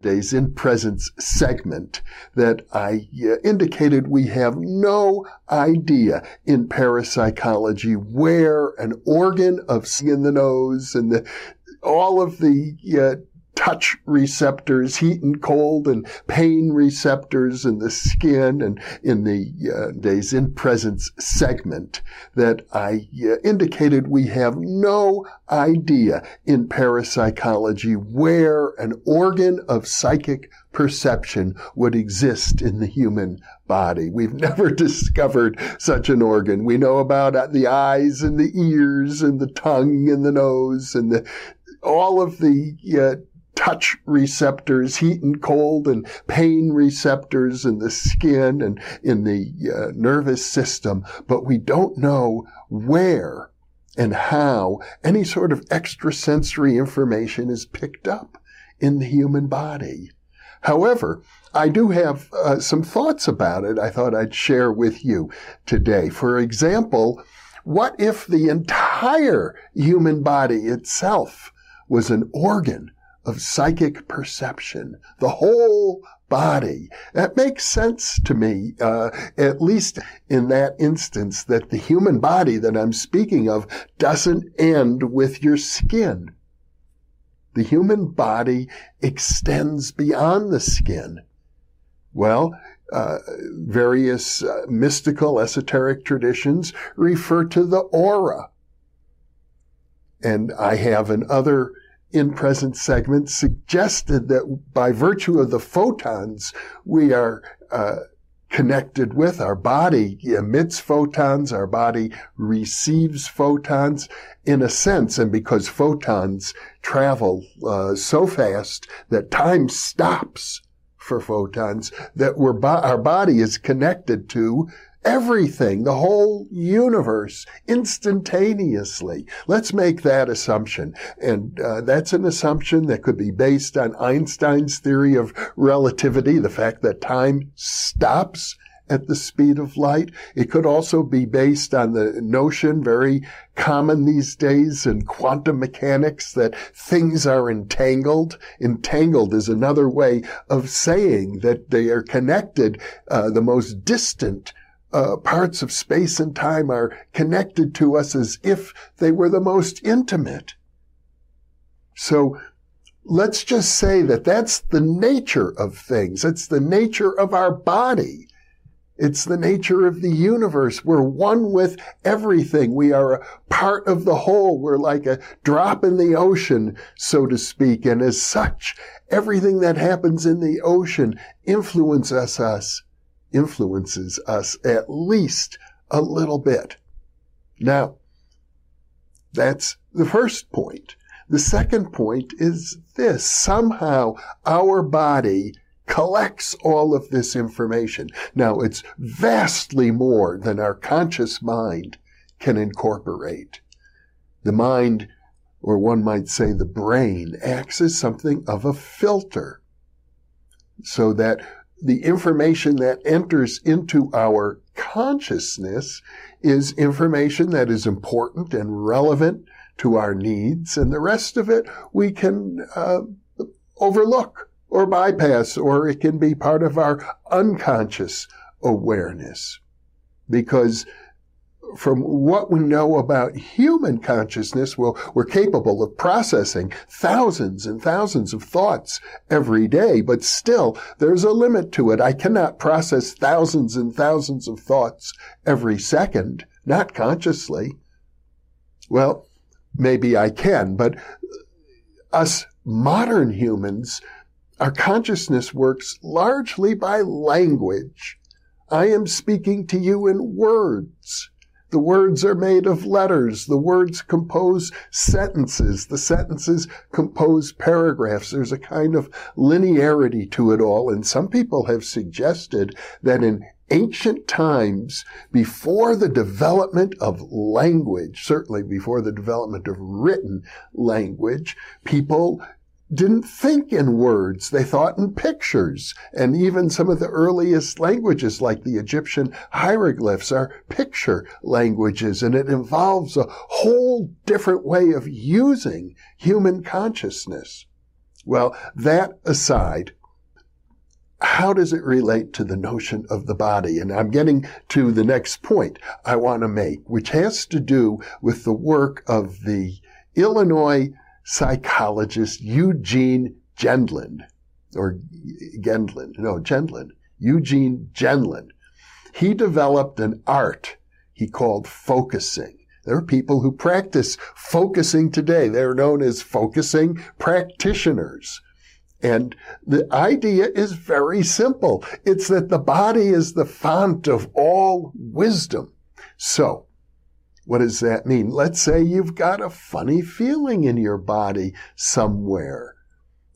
days in presence segment that I uh, indicated we have no idea in parapsychology where an organ of in the nose and the, all of the uh, touch receptors, heat and cold and pain receptors in the skin and in the uh, days in presence segment that I uh, indicated we have no idea in parapsychology where an organ of psychic perception would exist in the human body. We've never discovered such an organ. We know about uh, the eyes and the ears and the tongue and the nose and the all of the uh, touch receptors, heat and cold and pain receptors in the skin and in the uh, nervous system, but we don't know where and how any sort of extrasensory information is picked up in the human body. However, I do have uh, some thoughts about it I thought I'd share with you today. For example, what if the entire human body itself was an organ of psychic perception, the whole body. That makes sense to me, uh, at least in that instance, that the human body that I'm speaking of doesn't end with your skin. The human body extends beyond the skin. Well, uh, various uh, mystical, esoteric traditions refer to the aura. And I have in other in present segment suggested that by virtue of the photons we are uh, connected with, our body emits photons, our body receives photons in a sense, and because photons travel uh, so fast that time stops for photons, that we're bo- our body is connected to everything, the whole universe instantaneously. Let's make that assumption. And uh, that's an assumption that could be based on Einstein's theory of relativity, the fact that time stops at the speed of light. It could also be based on the notion, very common these days in quantum mechanics, that things are entangled. Entangled is another way of saying that they are connected. Uh, the most distant uh, parts of space and time are connected to us as if they were the most intimate. So let's just say that that's the nature of things. It's the nature of our body. It's the nature of the universe. We're one with everything. We are a part of the whole. We're like a drop in the ocean, so to speak. And as such, everything that happens in the ocean influences us influences us at least a little bit. Now, that's the first point. The second point is this. Somehow our body collects all of this information. Now, it's vastly more than our conscious mind can incorporate. The mind, or one might say the brain, acts as something of a filter so that the information that enters into our consciousness is information that is important and relevant to our needs, and the rest of it we can uh, overlook or bypass, or it can be part of our unconscious awareness. Because from what we know about human consciousness, well, we're capable of processing thousands and thousands of thoughts every day, but still there's a limit to it. I cannot process thousands and thousands of thoughts every second, not consciously. Well, maybe I can, but us modern humans, our consciousness works largely by language. I am speaking to you in words. The words are made of letters. The words compose sentences. The sentences compose paragraphs. There's a kind of linearity to it all. And some people have suggested that in ancient times, before the development of language, certainly before the development of written language, people didn't think in words. They thought in pictures. And even some of the earliest languages, like the Egyptian hieroglyphs, are picture languages. And it involves a whole different way of using human consciousness. Well, that aside, how does it relate to the notion of the body? And I'm getting to the next point I want to make, which has to do with the work of the Illinois psychologist Eugene Gendlin, or Gendlin, no, Gendlin, Eugene Gendlin. He developed an art he called focusing. There are people who practice focusing today. They're known as focusing practitioners. And the idea is very simple. It's that the body is the font of all wisdom. So, what does that mean? Let's say you've got a funny feeling in your body somewhere.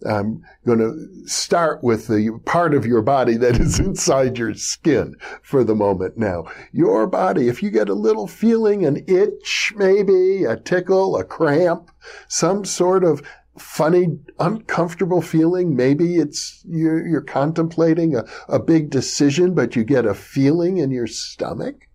I'm going to start with the part of your body that is inside your skin for the moment now. Your body, if you get a little feeling, an itch maybe, a tickle, a cramp, some sort of funny, uncomfortable feeling. Maybe it's you're, you're contemplating a, a big decision, but you get a feeling in your stomach.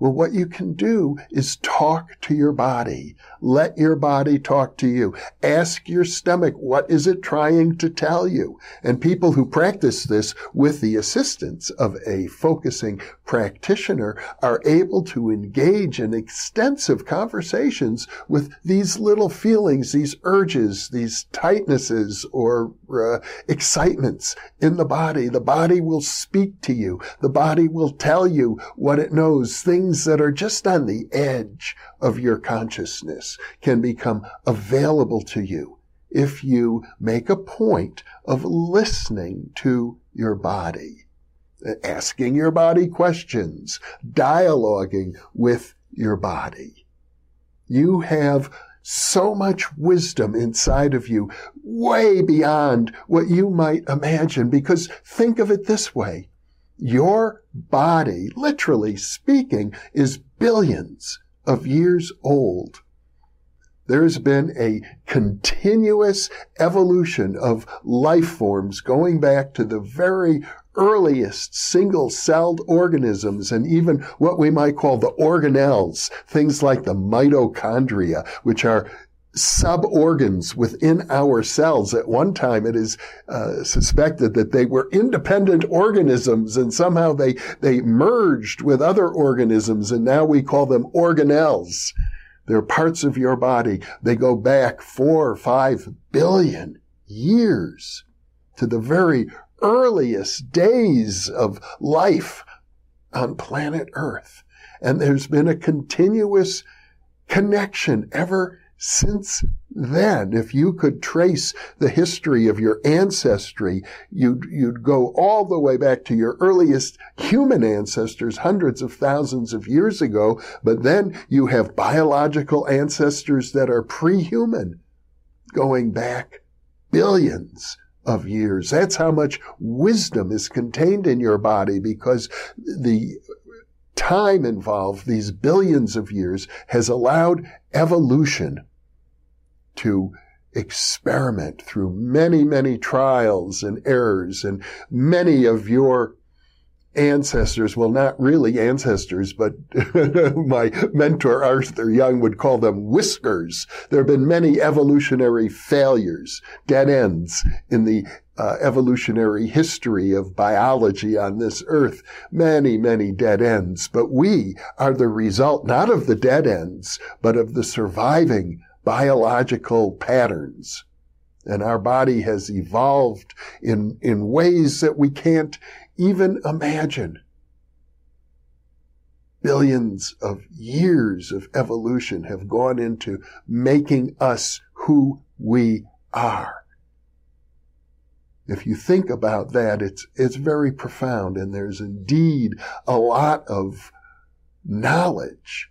Well, what you can do is talk to your body. Let your body talk to you. Ask your stomach, what is it trying to tell you? And people who practice this with the assistance of a focusing practitioner are able to engage in extensive conversations with these little feelings, these urges, these tightnesses or uh, excitements in the body. The body will speak to you. The body will tell you what it knows, things things that are just on the edge of your consciousness can become available to you if you make a point of listening to your body, asking your body questions, dialoguing with your body. You have so much wisdom inside of you, way beyond what you might imagine, because think of it this way. Your body, literally speaking, is billions of years old. There's been a continuous evolution of life forms going back to the very earliest single-celled organisms and even what we might call the organelles, things like the mitochondria, which are sub-organs within our cells. At one time, it is uh, suspected that they were independent organisms and somehow they, they merged with other organisms and now we call them organelles. They're parts of your body. They go back four or five billion years to the very earliest days of life on planet Earth. And there's been a continuous connection ever since then, if you could trace the history of your ancestry, you'd, you'd go all the way back to your earliest human ancestors hundreds of thousands of years ago, but then you have biological ancestors that are pre-human going back billions of years. That's how much wisdom is contained in your body because the time involved, these billions of years, has allowed evolution to experiment through many, many trials and errors and many of your ancestors, well, not really ancestors, but my mentor Arthur Young would call them whiskers. There have been many evolutionary failures, dead ends in the uh, evolutionary history of biology on this earth. Many, many dead ends. But we are the result not of the dead ends, but of the surviving biological patterns. And our body has evolved in, in ways that we can't even imagine. Billions of years of evolution have gone into making us who we are. If you think about that, it's, it's very profound and there's indeed a lot of knowledge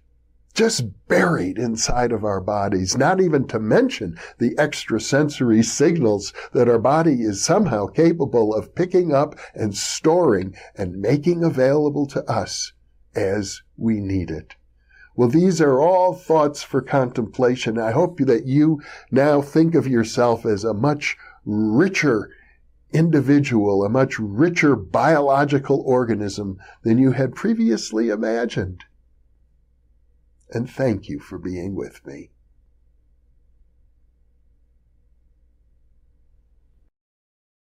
just buried inside of our bodies, not even to mention the extrasensory signals that our body is somehow capable of picking up and storing and making available to us as we need it. Well, these are all thoughts for contemplation. I hope that you now think of yourself as a much richer individual, a much richer biological organism than you had previously imagined and thank you for being with me.